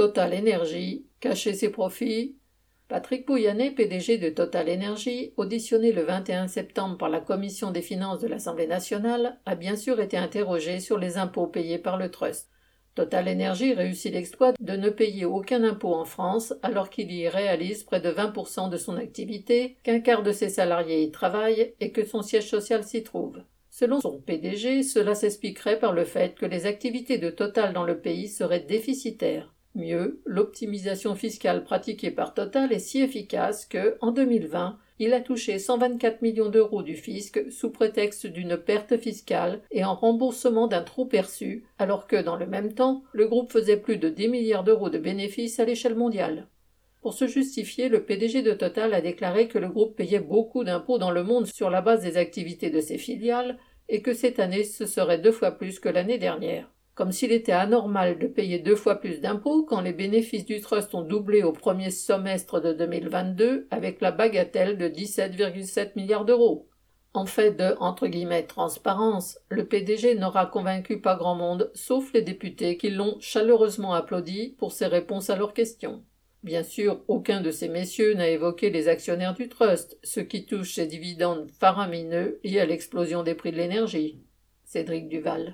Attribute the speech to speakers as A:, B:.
A: Total Energy, cacher ses profits. Patrick Pouyanné, PDG de Total Energy, auditionné le 21 septembre par la Commission des finances de l'Assemblée nationale, a bien sûr été interrogé sur les impôts payés par le trust. Total Energy réussit l'exploit de ne payer aucun impôt en France alors qu'il y réalise près de 20% de son activité, qu'un quart de ses salariés y travaillent et que son siège social s'y trouve. Selon son PDG, cela s'expliquerait par le fait que les activités de Total dans le pays seraient déficitaires. Mieux, l'optimisation fiscale pratiquée par Total est si efficace que, en 2020, il a touché 124 millions d'euros du fisc sous prétexte d'une perte fiscale et en remboursement d'un trop perçu, alors que, dans le même temps, le groupe faisait plus de 10 milliards d'euros de bénéfices à l'échelle mondiale. Pour se justifier, le PDG de Total a déclaré que le groupe payait beaucoup d'impôts dans le monde sur la base des activités de ses filiales et que cette année ce serait deux fois plus que l'année dernière comme s'il était anormal de payer deux fois plus d'impôts quand les bénéfices du trust ont doublé au premier semestre de 2022 avec la bagatelle de 17,7 milliards d'euros. En fait de entre guillemets transparence, le PDG n'aura convaincu pas grand monde, sauf les députés qui l'ont chaleureusement applaudi pour ses réponses à leurs questions. Bien sûr, aucun de ces messieurs n'a évoqué les actionnaires du trust, ceux qui touchent ces dividendes faramineux liés à l'explosion des prix de l'énergie. Cédric Duval.